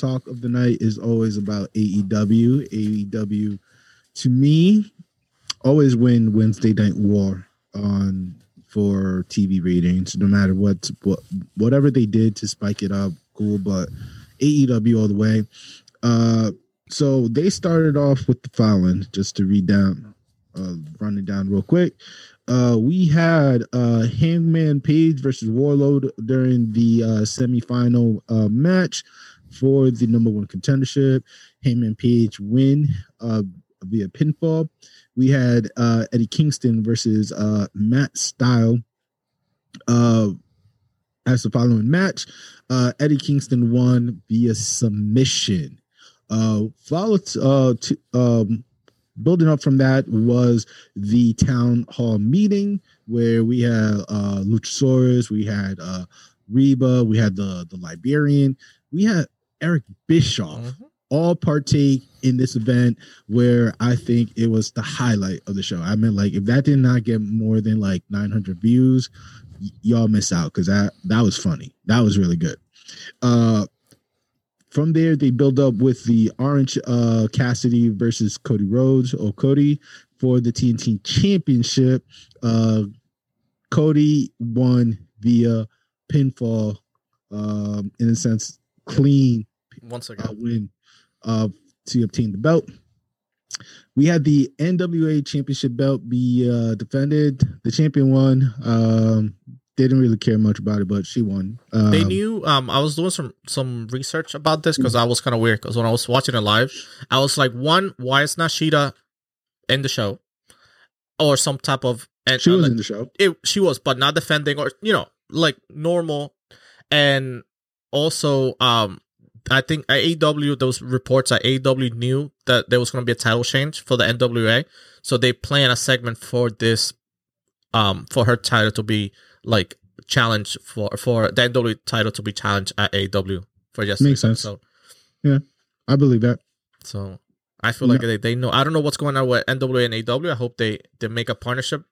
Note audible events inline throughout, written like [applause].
talk of the night is always about AEW. AEW, to me, always win Wednesday Night War on for TV ratings, no matter what, what whatever they did to spike it up. Cool, but AEW all the way. Uh, so they started off with the following, just to read down, uh, run it down real quick. Uh, we had uh, Hangman Page versus Wardlow during the uh, semifinal uh, match for the number one contendership. Hangman Page win uh, via pinfall. We had uh, Eddie Kingston versus uh, Matt Sydal uh, as the following match. Uh, Eddie Kingston won via submission. Uh, followed uh, to, um, building up from that was the town hall meeting where we had uh, Luchasaurus, we had uh, Reba, we had the the Librarian, we had Eric Bischoff. Mhm. All partake in this event where I think it was the highlight of the show. I mean, like if that did not get more than like 900 views, y- y'all miss out because that that was funny. That was really good. Uh, from there, they build up with the Orange uh, Cassidy versus Cody Rhodes or Cody for the TNT Championship. Uh, Cody won via pinfall, um, in a sense, clean Once uh, again, win uh, to obtain the belt. We had the NWA Championship belt be uh, defended. The champion won. Um, didn't really care much about it, but she won. Um, they knew. Um, I was doing some some research about this because I was kind of weird. Because when I was watching it live, I was like, one, why is not Shida in the show, or some type of and she uh, was like, in the show. it, she was, but not defending or you know, like normal. And also, um, I think AEW those reports at AEW knew that there was going to be a title change for the NWA, so they plan a segment for this, um, for her title to be like challenged for for the NWA title to be challenged at AEW for just Makes sense. Yeah, I believe that. so I feel like they, they know. I don't know what's going on with NWA and AEW. I hope they they make a partnership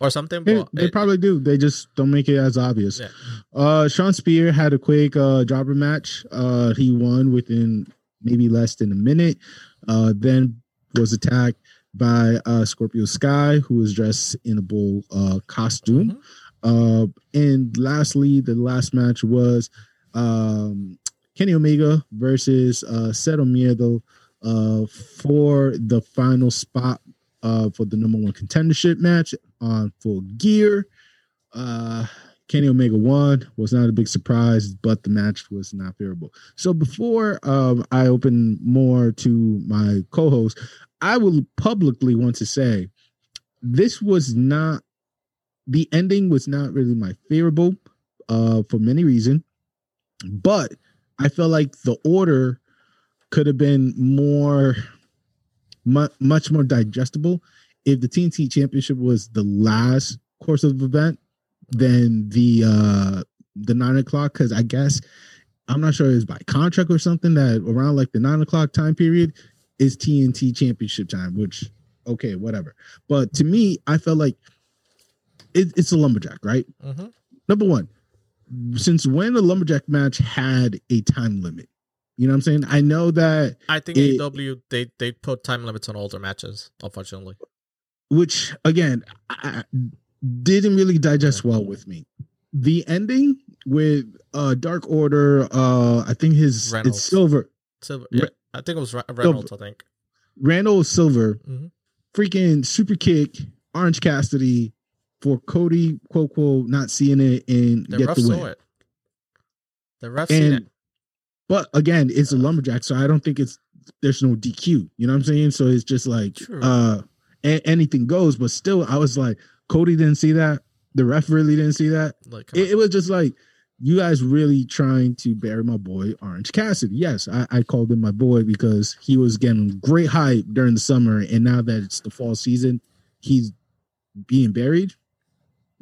or something. They, But they it- probably do. They just don't make it as obvious. Yeah. Uh, Shawn Spear had a quick uh, jobber match. Uh, he won within maybe less than a minute. Uh, then was attacked by uh, Scorpio Sky, who was dressed in a bull uh, costume. Uh, and lastly, the last match was um, Kenny Omega versus uh, Cero Miedo uh, for the final spot uh, for the number one contendership match on full gear. Uh, Kenny Omega won. Was not a big surprise, but the match was not favorable. So before um, I open more to my co-host, I will publicly want to say this was not the ending was not really my favorable uh, for many reasons, but I felt like the order could have been more mu- much more digestible if the TNT Championship was the last course of event then the uh the nine o'clock. Because I guess I'm not sure it's by contract or something that around like the nine o'clock time period is TNT Championship time. Which okay, whatever. But to me, I felt like it, it's a lumberjack, right? Mhm. Number one, since when a lumberjack match had a time limit? You know what I'm saying? I know that I think It- AEW they they put time limits on all their matches. Unfortunately, which again I, didn't really digest well with me. The ending with uh Dark Order, uh I think his Reynolds. it's Silver Silver. Re- I think it was Re- Reynolds. I think. Randall Silver, Mhm. freaking super kick Orange Cassidy for Cody quote quote not seeing it and The get ref the win. saw it. The ref seen it. but again, it's a lumberjack, so I don't think it's there's no DQ. You know what I'm saying? So it's just like True. uh a- anything goes, but still I was like, Cody didn't see that. The ref really didn't see that. Like, it, it was just like you guys really trying to bury my boy Orange Cassidy. Yes, I, I called him my boy because he was getting great hype during the summer, and now that it's the fall season, he's being buried.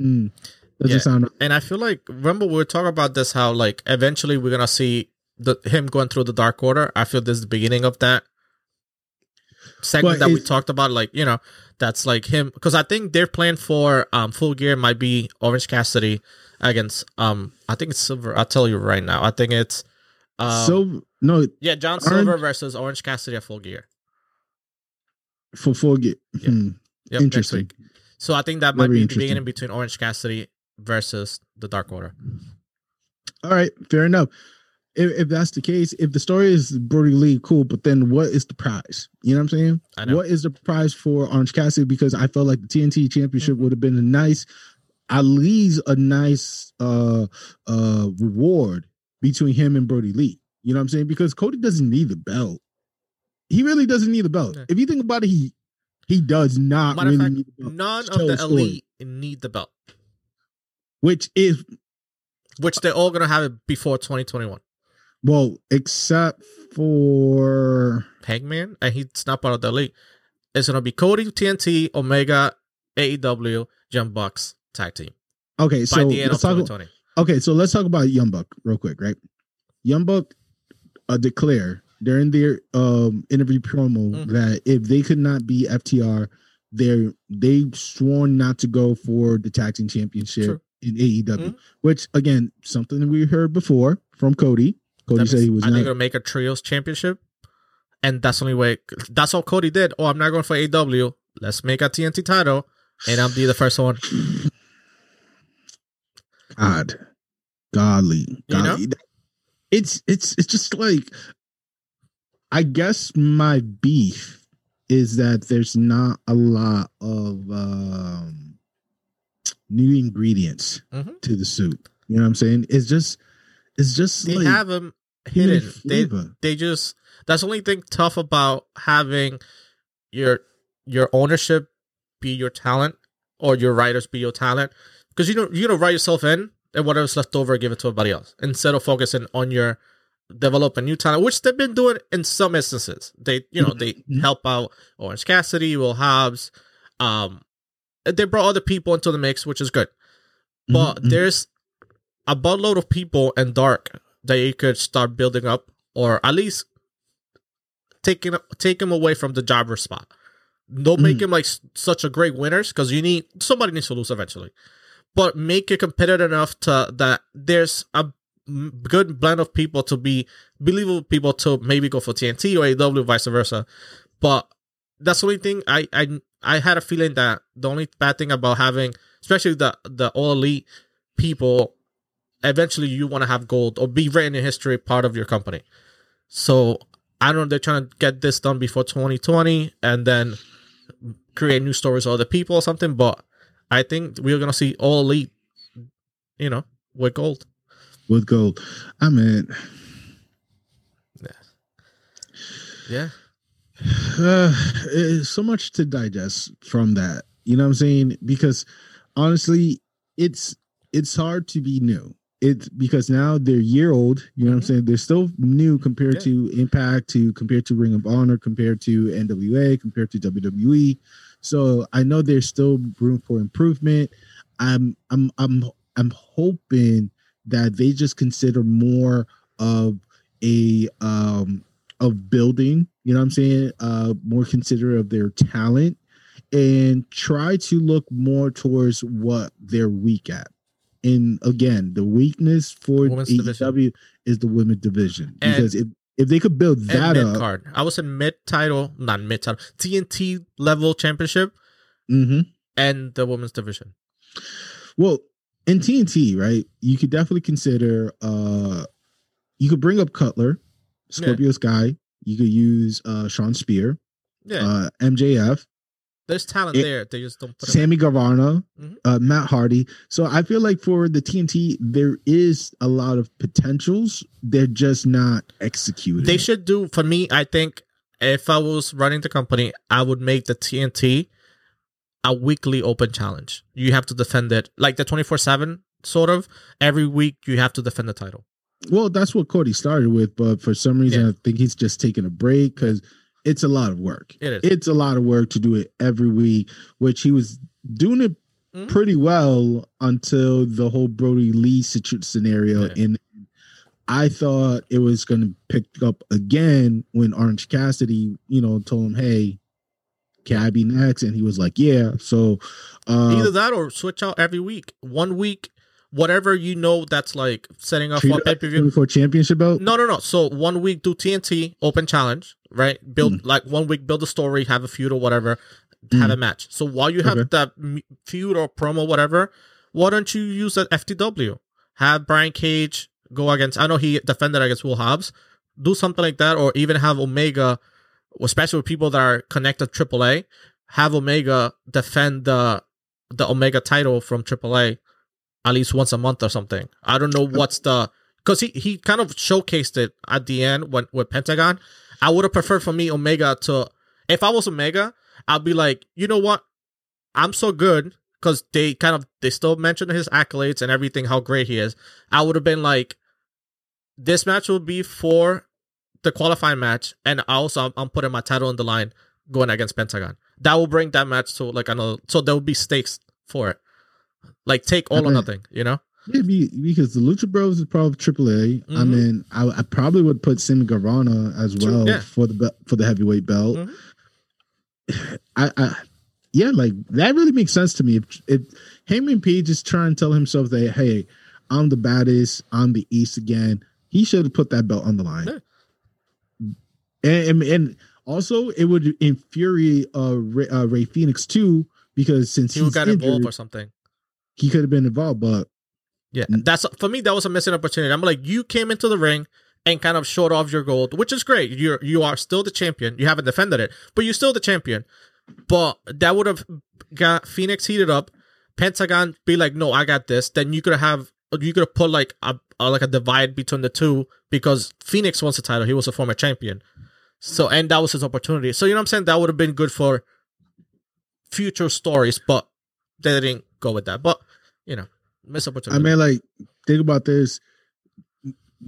Mm, Yeah. sound and I feel like remember we were talking about this how like eventually we're gonna see the him going through the Dark Order. I feel this is the beginning of that segment that we talked about. Like you know, that's like him because I think their plan for um Full Gear might be Orange Cassidy against um I think it's Silver. I'll tell you right now. I think it's Um, so no yeah, John Orange- Silver versus Orange Cassidy at Full Gear. for full Gear. Yeah. Hmm, Yep, interesting. So I think that might Very be the beginning between Orange Cassidy versus the Dark Order. All right, fair enough. If, if that's the case, if the story is Brodie Lee, cool. But then, what is the prize? You know what I'm saying? I know. What is the prize for Orange Cassidy? Because I felt like the TNT Championship would have been a nice, at least a nice uh uh reward between him and Brodie Lee. You know what I'm saying? Because Cody doesn't need the belt. He really doesn't need the belt. Yeah. If you think about it, he he does not Matter really fact, need the belt. None of the a story, elite need the belt, which is which they're all gonna have it before 2021. Well, except for Hangman, and he's not part of the elite. It's gonna be Cody, TNT, Omega, AEW, Young Bucks tag team okay. So let's talk. 2020. Okay, so let's talk about Young Buck real quick, right? Young Buck uh, declare during their um interview promo Mhm. that if they could not be FTR, they they sworn not to go for the tag team championship True. in AEW. Mhm. Which again, something that we heard before from Cody. Cody said he was I not. gonna make a trios championship, and that's the only way. That's all Cody did. Oh, I'm not going for AW. Let's make a TNT title, and I'll be the first one. [sighs] God, godly, You know? godly. It's it's it's just like, I guess my beef is that there's not a lot of um new ingredients Mhm. to the soup. You know what I'm saying? It's just it's just They like have them hidden. They they just that's the only thing tough about having your your ownership be your talent or your writers be your talent because you don't you don't write yourself in and whatever's left over give it to everybody else instead of focusing on your develop a new talent which they've been doing in some instances they you know they Mhm. help out Orange Cassidy Will Hobbs um they brought other people into the mix which is good but Mhm, mhm. there's a buttload of people in dark that you could start building up or at least taking take him away from the jobber spot. Don't make Mhm. him like such a great winners because you need somebody needs to lose eventually. But make it competitive enough to that there's a good blend of people to be believable people to maybe go for TNT or AW vice versa. But that's the only thing I I I had a feeling that the only bad thing about having especially the the all elite people eventually you want to have gold or be written in history part of your company so i don't know they're trying to get this done before 2020 and then create new stories or other people or something but i think we're gonna see all elite you know with gold with gold. I mean, yeah [sighs] uh, so much to digest from that. You know what I'm saying? Because honestly, it's it's hard to be new. It's because now they're year old. You know what I'm Mhm. saying? They're still new compared Yeah. to Impact, to compared to Ring of Honor, compared to NWA, compared to WWE. So I know there's still room for improvement. I'm I'm I'm I'm hoping that they just consider more of a um of building, you know what I'm saying? Uh more considerate of their talent and try to look more towards what they're weak at. And again, the weakness for Women's AEW division. is the women's division. And- Because if if they could build that up, card i was in mid title not mid title tnt level championship mhm. and the women's division Well, in TNT, right? You could definitely consider uh you could bring up Cutler, Scorpio Sky, you could use uh Shawn Spear, yeah uh MJF, there's talent it- there they just don't put. Sammy Guevara, Mhm. uh, Matt Hardy. So I feel like for the TNT, there is a lot of potentials. They're just not executed. They should do for me. I think if I was running the company, I would make the TNT a weekly open challenge. You have to defend it like the twenty four seven sort of. Every week you have to defend the title. Well, that's what Cody started with, but for some reason, Yeah. I think he's just taking a break because it's a lot of work. It is. It's a lot of work to do it every week, which he was doing it Mhm. pretty well until the whole Brodie Lee situ- scenario. Yeah. And I thought it was going to pick up again when Orange Cassidy, you know, told him, "Hey, can I be next?" And he was like, "Yeah." So, uh, Either that or switch out every week. One week whatever you know that's like setting up for pay per view. for championship belt. No, no, no. So one week do TNT Open Challenge, right? Build Mm. like one week, build a story, have a feud or whatever, have a match. So while you have Okay. that feud or promo, whatever, why don't you use that FTW? Have Brian Cage go against. I know he defended against Will Hobbs. Do something like that, or even have Omega, especially with people that are connected to AAA. Have Omega defend the the Omega title from AAA at least once a month or something. I don't know what's the because he he kind of showcased it at the end when with Pentagon. I would have preferred for me Omega to if I was Omega, I'd be like, you know what, I'm so good because they kind of they still mention his accolades and everything, how great he is. I would have been like, this match will be for the qualifying match, and also I'm, I'm putting my title on the line going against Pentagon. That will bring that match to like another. So there will be stakes for it. Like take all or nothing, you know. Yeah, because the Lucha Bros is probably AAA. I Mhm. mean, I, I probably would put Sammy Guevara as well yeah. for the be- for the heavyweight belt. Mhm. [sighs] I, I, yeah, like that really makes sense to me. If, if Hangman Page is trying to tell himself that, hey, I'm the baddest, I'm the East again, he should have put that belt on the line. Yeah. And, and and also, it would infuriate uh, Ray, uh, Rey Fenix too because since He he's got injured, involved or something. He could have been involved. But Yeah, that's for me. That was a missing opportunity. I'm like, you came into the ring and kind of showed off your gold, which is great. You're you are still the champion. You haven't defended it, but you're still the champion. But that would have got Fenix heated up. Pentagon be like, no, I got this. Then you could have you could have put like a, a like a divide between the two because Fenix wants the title. He was a former champion. So and that was his opportunity. So you know what I'm saying? That would have been good for future stories, but they didn't go with that. But you know, missed opportunity. I mean, like, think about this.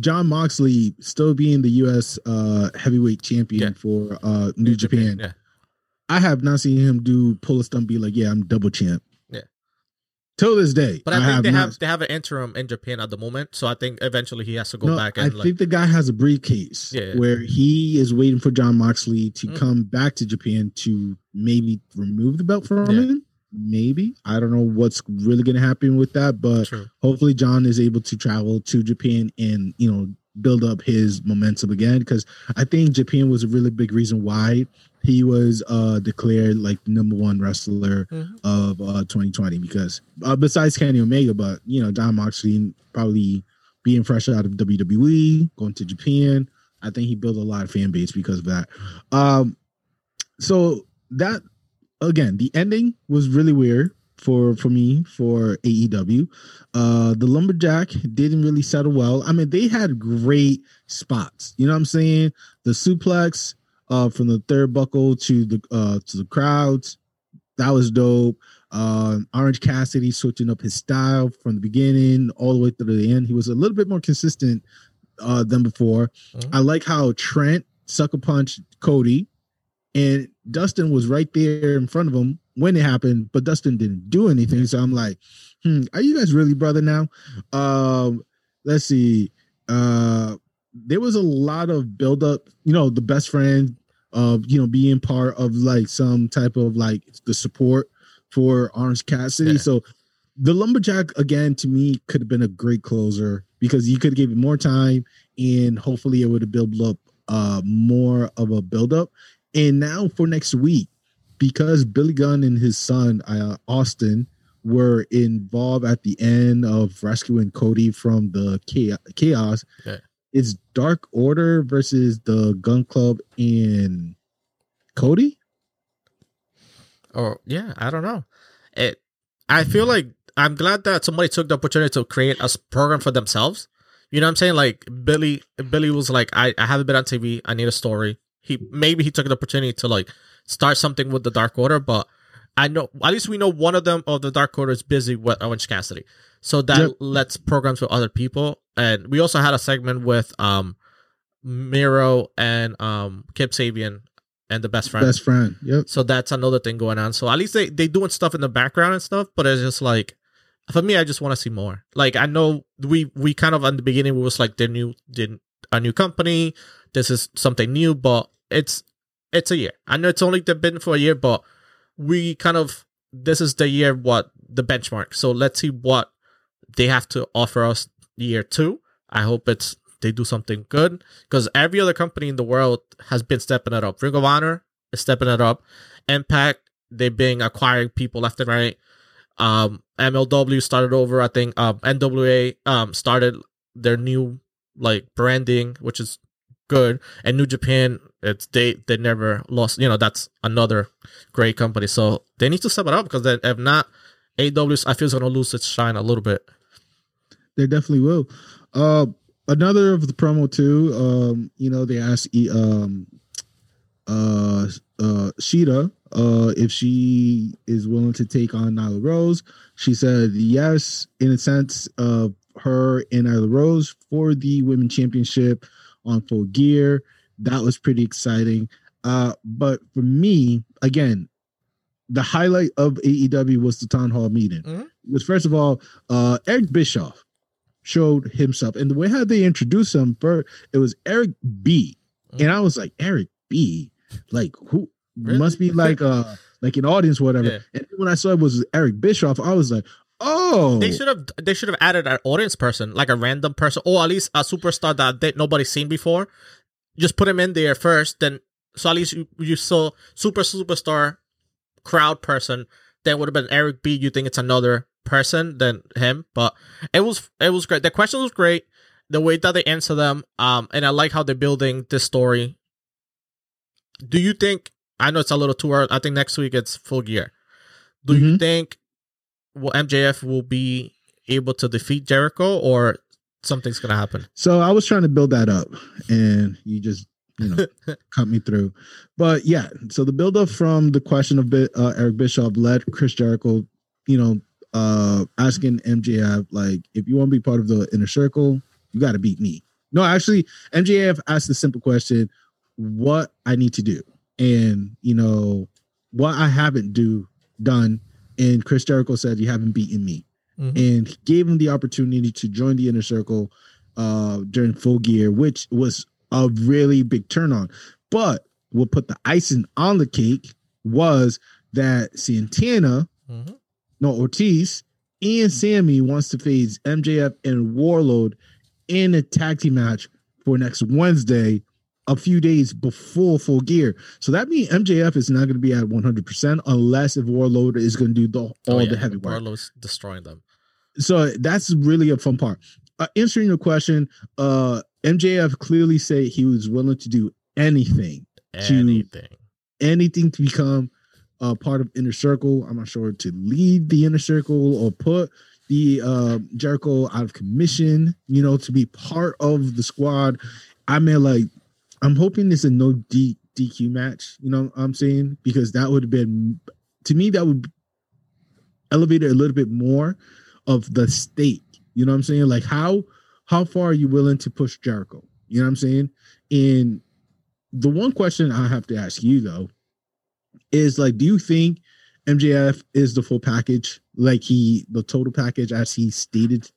Jon Moxley still being the U.S. Uh, heavyweight champion Yeah. for uh, New, Japan. Yeah. I have not seen him do pull a stunt, be like, "Yeah, I'm double champ." Yeah. Till this day, But I, think they not- have they have an interim in Japan at the moment, so I think eventually he has to go no, back I like think the guy has a briefcase Yeah. where he is waiting for Jon Moxley to Mhm. come back to Japan to maybe remove the belt from him. Maybe I don't know what's really going to happen with that, but true. hopefully Jon is able to travel to Japan and you know build up his momentum again because I think Japan was a really big reason why he was uh declared like number one wrestler Mhm. of uh 2020 because uh, besides Kenny Omega but you know Jon Moxley probably being fresh out of WWE going to Japan I think he built a lot of fan base because of that um so that again the ending was really weird for for me for AEW uh the lumberjack didn't really settle well. I mean they had great spots. You know what i'm saying? The suplex uh from the third buckle to the uh to the crowds that was dope. Um orange cassidy switching up his style from the beginning all the way through the end. He was a little bit more consistent uh than before. Mhm. i like how trent sucker punched cody and dustin was right there in front of him when it happened but dustin didn't do anything so i'm like hmm, are you guys really brother now? Um, let's see. Uh, there was a lot of buildup. You know, the best friend of you know being part of like some type of like the support for Orange Cassidy. Yeah. So the lumberjack again to me could have been a great closer because you could have given more time and hopefully it would have built up uh more of a buildup. And now for next week, because Billy Gunn and his son uh, Austin were involved at the end of rescuing Cody from the chaos. It's Dark Order versus the Gunn Club and Cody. Oh yeah, I don't know. It. I feel like I'm glad that somebody took the opportunity to create a program for themselves. You know what I'm saying? Like Billy, Billy was like, I, I haven't been on TV. I need a story. He maybe he took the opportunity to like start something with the Dark Order, but I know at least we know one of them of the Dark Order is busy with Orange Cassidy, so that Yep. lets programs with other people. And we also had a segment with um Miro and um Kip Sabian and the best friend. Best friend. Yep. So that's another thing going on. So at least they they doing stuff in the background and stuff, but it's just like for me, I just want to see more. Like I know we we kind of in the beginning we was like the new did a new company. This is something new, but it's it's a year. I know it's only been for a year, but we kind of this is the year what the benchmark. So let's see what they have to offer us year two. I hope it's they do something good because every other company in the world has been stepping it up. Ring of Honor is stepping it up. Impact they've been acquiring people left and right. Um, MLW started over. I think um, NWA um, started their new like branding, which is good. And New Japan, it's they they never lost. You know, that's another great company. So they need to step it up because they, if not, AW I feel is gonna lose its shine a little bit. They definitely will. Uh, another of the promo too. Um, you know, they asked um, uh, uh, Shida uh, if she is willing to take on Nyla Rose. She said yes, in a sense of her and Nyla Rose for the women championship on full gear. That was pretty exciting. Uh, but for me, again, the highlight of AEW was the town hall meeting. Mhm. Was first of all, uh, Eric Bischoff showed himself, and the way how they introduced him, for it was Eric B, and I was like, Eric B, like who Really? must be like uh like an audience, or whatever. [laughs] Yeah. And when I saw it was Eric Bischoff, I was like, oh, They should have they should have added an audience person, like a random person, or at least a superstar that they, nobody's seen before. Just put him in there first, then so at least you, you saw super superstar crowd person. Then would have been Eric B. You think it's another person than him, but it was it was great. The question was great. The way that they answer them, um, and I like how they're building this story. Do you think? I know it's a little too early. I think next week it's full gear. Do you Mhm. think well, MJF will be able to defeat Jericho, or something's gonna happen? So I was trying to build that up, and you just you know [laughs] cut me through. But yeah, so the build up from the question of uh, Eric Bischoff led Chris Jericho, you know, uh asking MJF like, if you want to be part of the inner circle, you got to beat me. No, actually, MJF asked the simple question, what I need to do, and you know what I haven't do done. And Chris Jericho said, "You haven't beaten me." Mhm. and he gave him the opportunity to join the inner circle uh during full gear which was a really big turn on but what put the icing on the cake was that santana Mhm. no ortiz and sammy wants to face mjf and wardlow in a tag team match for next wednesday a few days before full gear so that means mjf is not going to be at 100% unless if wardlow is going to do the, all Oh, yeah, the heavy work Wardlow's destroying them. so that's really a fun part. Uh, answering your question, uh, MJF clearly said he was willing to do anything, To- Anything. anything to become a part of Inner Circle. I'm not sure to lead the Inner Circle or put the uh, Jericho out of commission. You know, to be part of the squad. I mean, like, I'm hoping it's a no D- DQ match. You know, what I'm saying because that would have been to me that would elevate it a little bit more of the stake. You know what I'm saying? Like how how far are you willing to push Jericho? You know what I'm saying? And the one question I have to ask you though is like, do you think MJF is the full package, like he the total package as he stated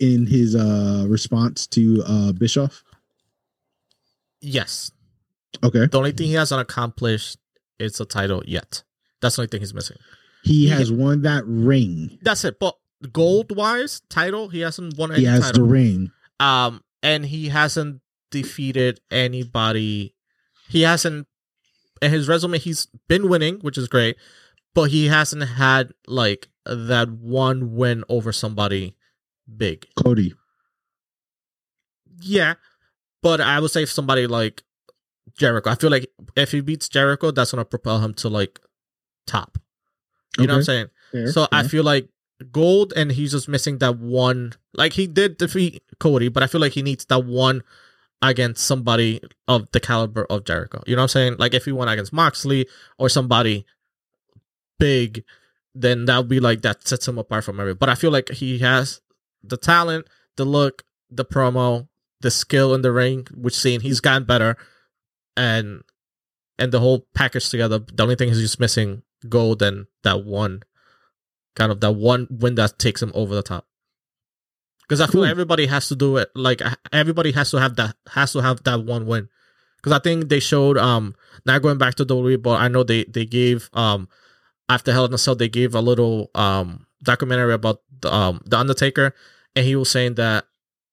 in his uh response to uh Bischoff? Yes. Okay. The only thing he hasn't accomplished is a title yet. That's the only thing he's missing. He He- has won that ring. That's it. But gold wise, title, he hasn't won any He has title. the ring. Um, and he hasn't defeated anybody. He hasn't in his resume. He's been winning, which is great, but he hasn't had like that one win over somebody big. Cody. Yeah, but I would say if somebody like Jericho, I feel like if he beats Jericho, that's gonna propel him to like top. You know what I'm saying? Fair, So I feel like gold, and he's just missing that one. Like he did defeat Cody, but I feel like he needs that one against somebody of the caliber of Jericho. You know what I'm saying? Like if he won against Moxley or somebody big, then that would be like that sets him apart from everybody. But I feel like he has the talent, the look, the promo, the skill in the ring, which seeing he's gotten better, and and the whole package together. The only thing is just missing gold and that one kind of that one win that takes him over the top. Because I feel like everybody has to do it. Like everybody has to have that has to have that one win. Because I think they showed um not going back to WWE, but I know they they gave um after Hell in a Cell they gave a little um documentary about the, um the Undertaker, and he was saying that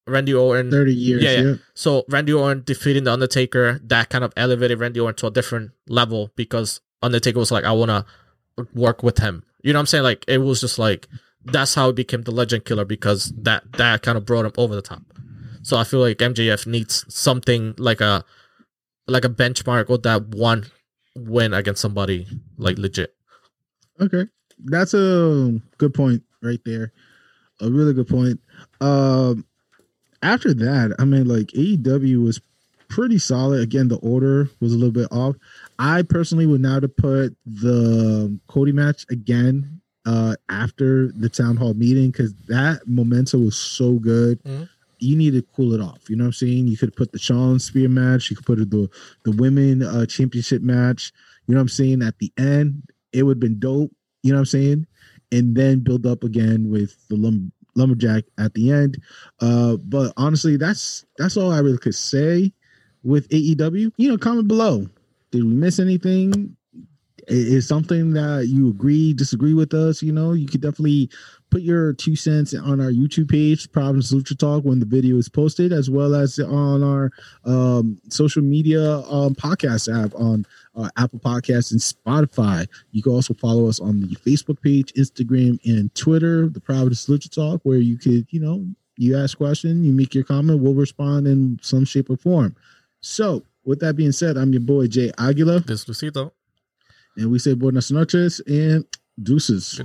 Randy Orton. Thirty years. Yeah, Yeah, yeah. So Randy Orton defeating the Undertaker that kind of elevated Randy Orton to a different level because Undertaker was like, I want to work with him. You know what I'm saying? Like it was just like that's how he became the Legend Killer because that that kind of brought him over the top. So I feel like MJF needs something like a like a benchmark or that one win against somebody like legit. Okay, that's a good point right there. A really good point. Um, after that, I mean, like AEW was pretty solid. Again, the order was a little bit off. I personally would now to put the Cody match again uh after the town hall meeting because that momentum was so good. Mhm. You need to cool it off. You know what I'm saying? You could put the Shawn Spear match. You could put the the women uh championship match. You know what I'm saying? At the end, it would have been dope. You know what I'm saying? And then build up again with the lum- lumberjack at the end. Uh, but honestly, that's that's all I really could say with AEW. You know, comment below. Did we miss anything? Is something that you agree, disagree with us? You know, you could definitely put your two cents on our YouTube page, Providence Lucha Talk, when the video is posted, as well as on our um, social media um, podcast app on uh, Apple Podcasts and Spotify. You can also follow us on the Facebook page, Instagram, and Twitter, the Providence Lucha Talk, where you could, you know, you ask question, you make your comment, we'll respond in some shape or form. So, with that being said, I'm your boy Jay Aguila, This is Lucito. and we say buenas noches and deuces.